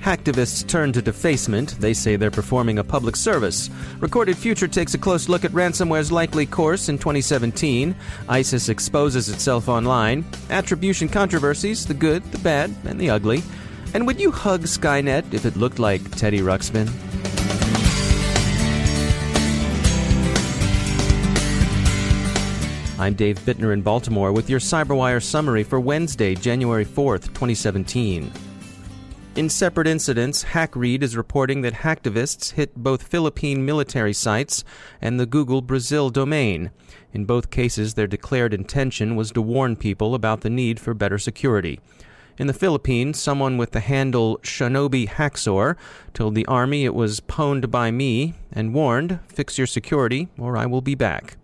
Hacktivists turn to defacement. They say they're performing a public service. Recorded Future takes a close look at ransomware's likely course in 2017. ISIS exposes itself online. Attribution controversies the good, the bad, and the ugly. And would you hug Skynet if it looked like Teddy Ruxpin? I'm Dave Bittner in Baltimore with your CyberWire summary for Wednesday, January 4th, 2017. In separate incidents, HackRead is reporting that hacktivists hit both Philippine military sites and the Google Brazil domain. In both cases, their declared intention was to warn people about the need for better security. In the Philippines, someone with the handle Shinobi Hacksaw told the army it was pwned by me and warned, fix your security or I will be back.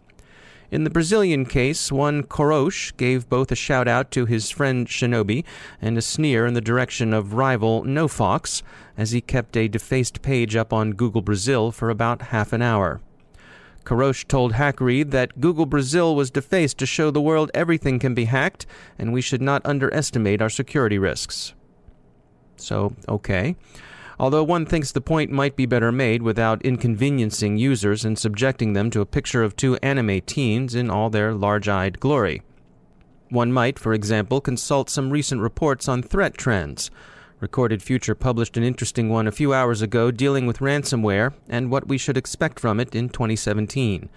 In the Brazilian case, one Korosh gave both a shout out to his friend Shinobi and a sneer in the direction of rival NoFox as he kept a defaced page up on Google Brazil for about half an hour. Korosh told HackRead that Google Brazil was defaced to show the world everything can be hacked and we should not underestimate our security risks. So, okay although one thinks the point might be better made without inconveniencing users and subjecting them to a picture of two anime teens in all their large eyed glory. One might, for example, consult some recent reports on threat trends. Recorded Future published an interesting one a few hours ago dealing with ransomware and what we should expect from it in 2017.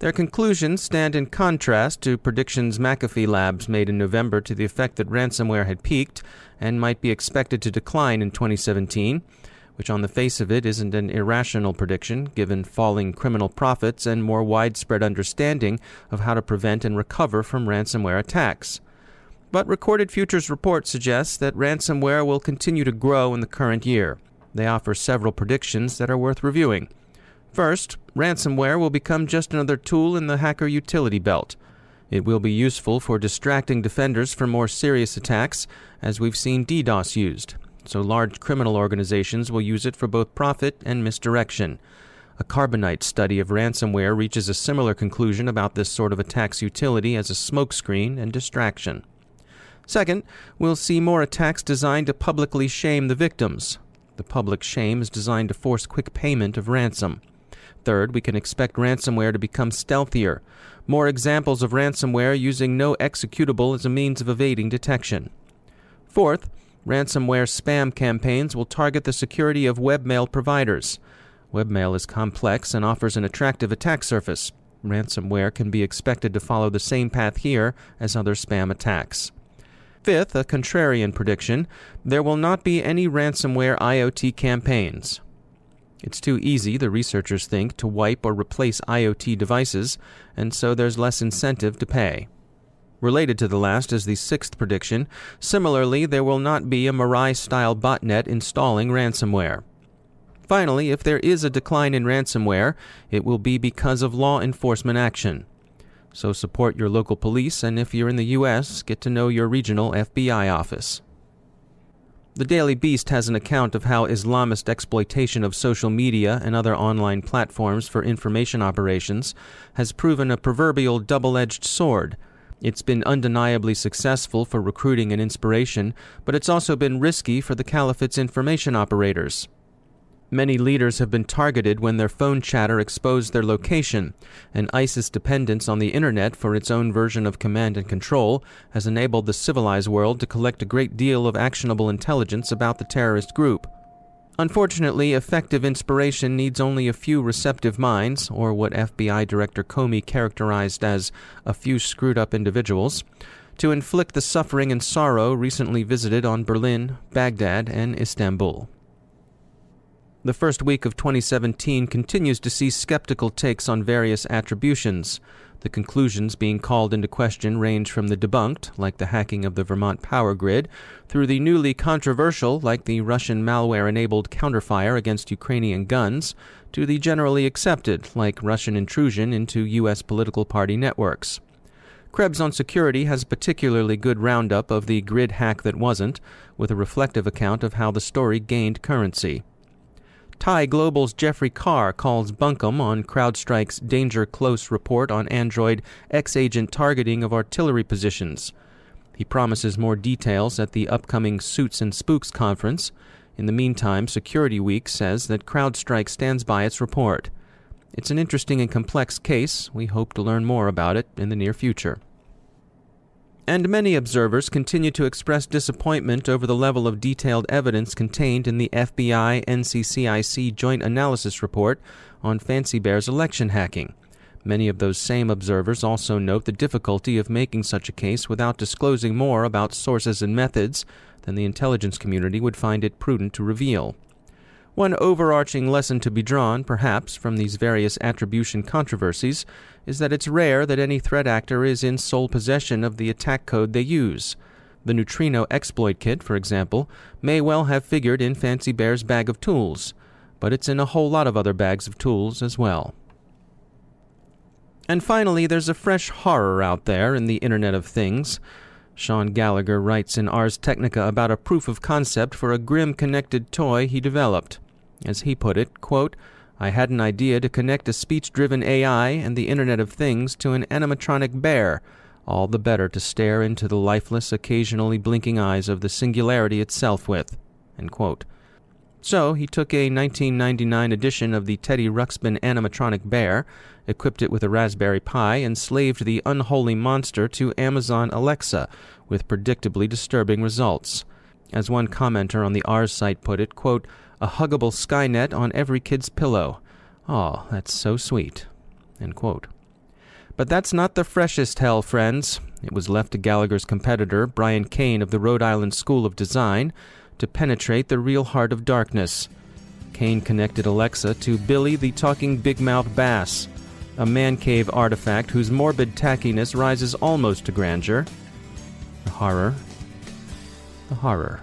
Their conclusions stand in contrast to predictions McAfee Labs made in November to the effect that ransomware had peaked and might be expected to decline in 2017, which on the face of it isn't an irrational prediction given falling criminal profits and more widespread understanding of how to prevent and recover from ransomware attacks. But Recorded Futures report suggests that ransomware will continue to grow in the current year. They offer several predictions that are worth reviewing. First, ransomware will become just another tool in the hacker utility belt. It will be useful for distracting defenders from more serious attacks, as we've seen DDoS used. So large criminal organizations will use it for both profit and misdirection. A Carbonite study of ransomware reaches a similar conclusion about this sort of attack's utility as a smokescreen and distraction. Second, we'll see more attacks designed to publicly shame the victims. The public shame is designed to force quick payment of ransom. Third, we can expect ransomware to become stealthier. More examples of ransomware using no executable as a means of evading detection. Fourth, ransomware spam campaigns will target the security of webmail providers. Webmail is complex and offers an attractive attack surface. Ransomware can be expected to follow the same path here as other spam attacks. Fifth, a contrarian prediction there will not be any ransomware IoT campaigns. It's too easy, the researchers think, to wipe or replace IoT devices, and so there's less incentive to pay. Related to the last is the sixth prediction. Similarly, there will not be a Mirai style botnet installing ransomware. Finally, if there is a decline in ransomware, it will be because of law enforcement action. So support your local police, and if you're in the U.S., get to know your regional FBI office. The Daily Beast has an account of how Islamist exploitation of social media and other online platforms for information operations has proven a proverbial double edged sword. It's been undeniably successful for recruiting and inspiration, but it's also been risky for the caliphate's information operators. Many leaders have been targeted when their phone chatter exposed their location, and ISIS dependence on the internet for its own version of command and control has enabled the civilized world to collect a great deal of actionable intelligence about the terrorist group. Unfortunately, effective inspiration needs only a few receptive minds, or what FBI Director Comey characterized as a few screwed up individuals, to inflict the suffering and sorrow recently visited on Berlin, Baghdad, and Istanbul. The first week of 2017 continues to see skeptical takes on various attributions. The conclusions being called into question range from the debunked, like the hacking of the Vermont power grid, through the newly controversial, like the Russian malware enabled counterfire against Ukrainian guns, to the generally accepted, like Russian intrusion into U.S. political party networks. Krebs on Security has a particularly good roundup of the grid hack that wasn't, with a reflective account of how the story gained currency. Taia Global's Jeffrey Carr calls bunkum on CrowdStrike's Danger Close report on Android X agent targeting of artillery positions. He promises more details at the upcoming Suits and Spooks conference. In the meantime, Security Week says that CrowdStrike stands by its report. It's an interesting and complex case. We hope to learn more about it in the near future. And many observers continue to express disappointment over the level of detailed evidence contained in the FBI NCCIC Joint Analysis Report on Fancy Bear's election hacking. Many of those same observers also note the difficulty of making such a case without disclosing more about sources and methods than the intelligence community would find it prudent to reveal. One overarching lesson to be drawn, perhaps, from these various attribution controversies is that it's rare that any threat actor is in sole possession of the attack code they use. The neutrino exploit kit, for example, may well have figured in Fancy Bear's bag of tools, but it's in a whole lot of other bags of tools as well. And finally, there's a fresh horror out there in the Internet of Things. Sean Gallagher writes in Ars Technica about a proof of concept for a grim connected toy he developed. As he put it, quote, I had an idea to connect a speech driven AI and the Internet of Things to an animatronic bear, all the better to stare into the lifeless, occasionally blinking eyes of the singularity itself with. So he took a 1999 edition of the Teddy Ruxpin animatronic bear, equipped it with a Raspberry Pi, and slaved the unholy monster to Amazon Alexa, with predictably disturbing results. As one commenter on the Ars site put it, quote, a huggable Skynet on every kid's pillow. Oh, that's so sweet. But that's not the freshest hell, friends. It was left to Gallagher's competitor, Brian Kane of the Rhode Island School of Design, to penetrate the real heart of darkness. Kane connected Alexa to Billy the talking big mouth bass, a man cave artifact whose morbid tackiness rises almost to grandeur. The horror. The horror.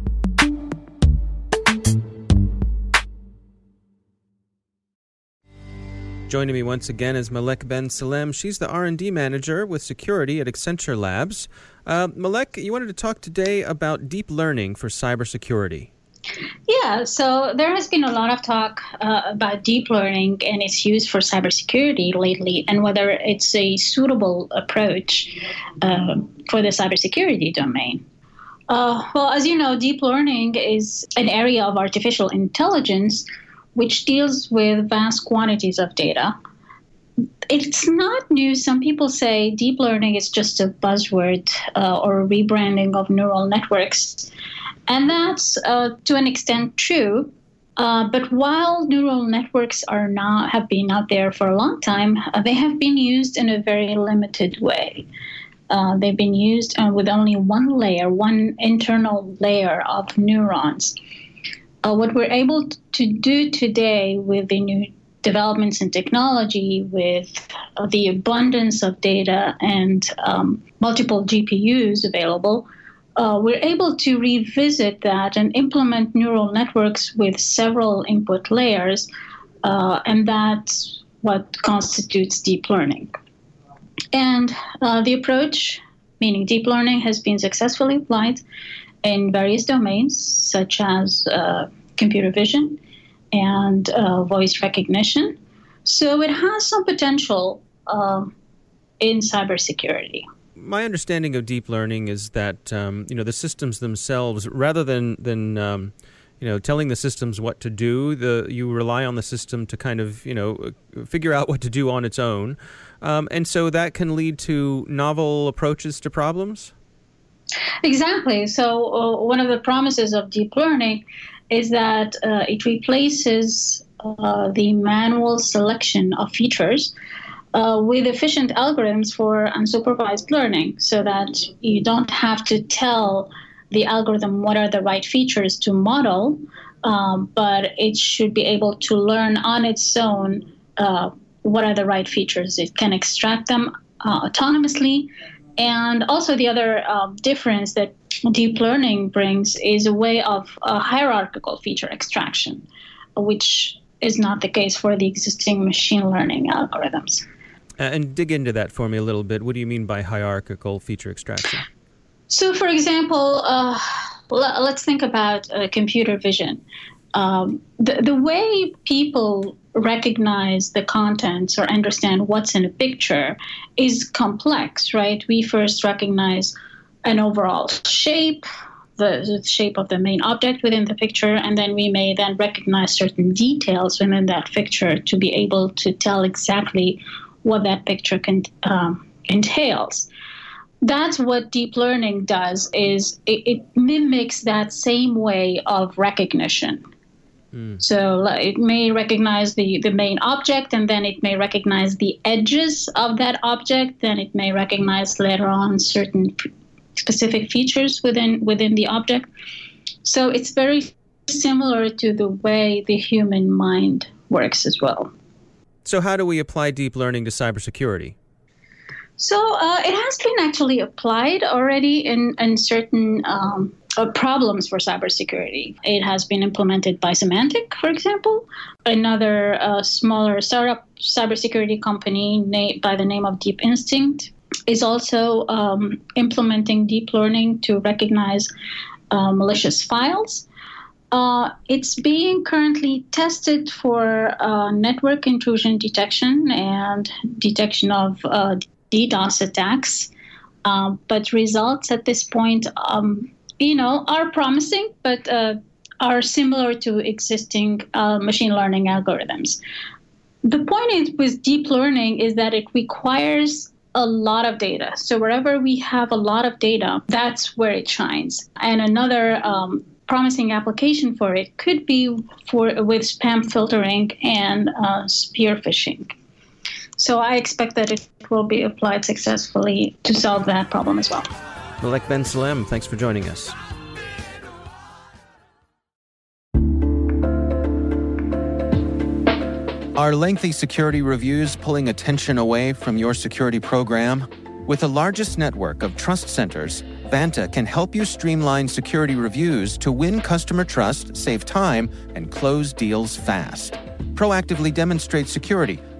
Joining me once again is Malek Ben Salem. She's the R&D manager with security at Accenture Labs. Uh, Malek, you wanted to talk today about deep learning for cybersecurity. Yeah, so there has been a lot of talk uh, about deep learning and its use for cybersecurity lately, and whether it's a suitable approach uh, for the cybersecurity domain. Uh, well, as you know, deep learning is an area of artificial intelligence which deals with vast quantities of data. It's not new. Some people say deep learning is just a buzzword uh, or a rebranding of neural networks. And that's uh, to an extent true. Uh, but while neural networks are not have been out there for a long time, uh, they have been used in a very limited way. Uh, they've been used uh, with only one layer, one internal layer of neurons. Uh, what we're able to do today with the new developments in technology, with the abundance of data and um, multiple GPUs available, uh, we're able to revisit that and implement neural networks with several input layers, uh, and that's what constitutes deep learning. And uh, the approach, meaning deep learning, has been successfully applied in various domains, such as uh, computer vision and uh, voice recognition. So it has some potential uh, in cybersecurity my understanding of deep learning is that um, you know the systems themselves, rather than than um, you know telling the systems what to do, the you rely on the system to kind of you know figure out what to do on its own, um, and so that can lead to novel approaches to problems. Exactly. So uh, one of the promises of deep learning is that uh, it replaces uh, the manual selection of features uh, with efficient algorithms for unsupervised learning so that you don't have to tell the algorithm what are the right features to model, um, but it should be able to learn on its own uh, what are the right features. It can extract them uh, autonomously. And also, the other um, difference that deep learning brings is a way of hierarchical feature extraction, which is not the case for the existing machine learning algorithms. Uh, and dig into that for me a little bit. What do you mean by hierarchical feature extraction? So, for example, uh, l- let's think about uh, computer vision. Um, the, the way people recognize the contents or understand what's in a picture is complex, right? We first recognize an overall shape, the, shape of the main object within the picture, and then we may then recognize certain details within that picture to be able to tell exactly what that picture can, um, entails. That's what deep learning does is it, it mimics that same way of recognition. Mm. So it may recognize the, the main object, and then it may recognize the edges of that object. Then it may recognize later on certain specific features within within the object. So it's very similar to the way the human mind works as well. So, how do we apply deep learning to cybersecurity? So, uh, it has been actually applied already in, in certain um, uh, problems for cybersecurity. It has been implemented by Symantec, for example, another uh, smaller startup cybersecurity company na- by the name of Deep Instinct is also um, implementing deep learning to recognize uh, malicious files. Uh, it's being currently tested for uh, network intrusion detection and detection of uh, DDoS attacks. Um, but results at this point, um, you know, are promising, but uh, are similar to existing uh, machine learning algorithms. The point is with deep learning is that it requires a lot of data. So wherever we have a lot of data, that's where it shines. And another um, promising application for it could be for with spam filtering and uh, spear phishing. So I expect that it will be applied successfully to solve that problem as well. Malek Ben Salem, thanks for joining us. Are lengthy security reviews pulling attention away from your security program? With the largest network of trust centers, Vanta can help you streamline security reviews to win customer trust, save time, and close deals fast. Proactively demonstrate security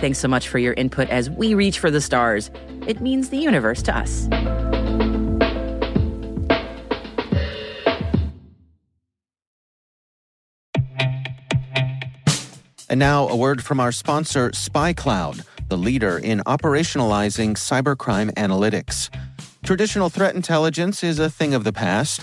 Thanks so much for your input as we reach for the stars. It means the universe to us. And now, a word from our sponsor, SpyCloud, the leader in operationalizing cybercrime analytics. Traditional threat intelligence is a thing of the past.